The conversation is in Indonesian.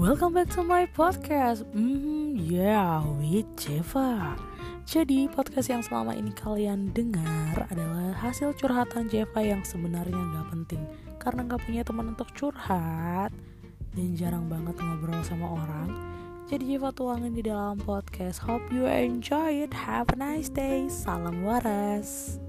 Welcome back to my podcast. Hmm, yeah, with Jeva. Jadi podcast yang selama ini kalian dengar adalah hasil curhatan Jeva yang sebenarnya nggak penting karena nggak punya teman untuk curhat dan jarang banget ngobrol sama orang. Jadi Jeva tuangin di dalam podcast. Hope you enjoy it. Have a nice day. Salam waras.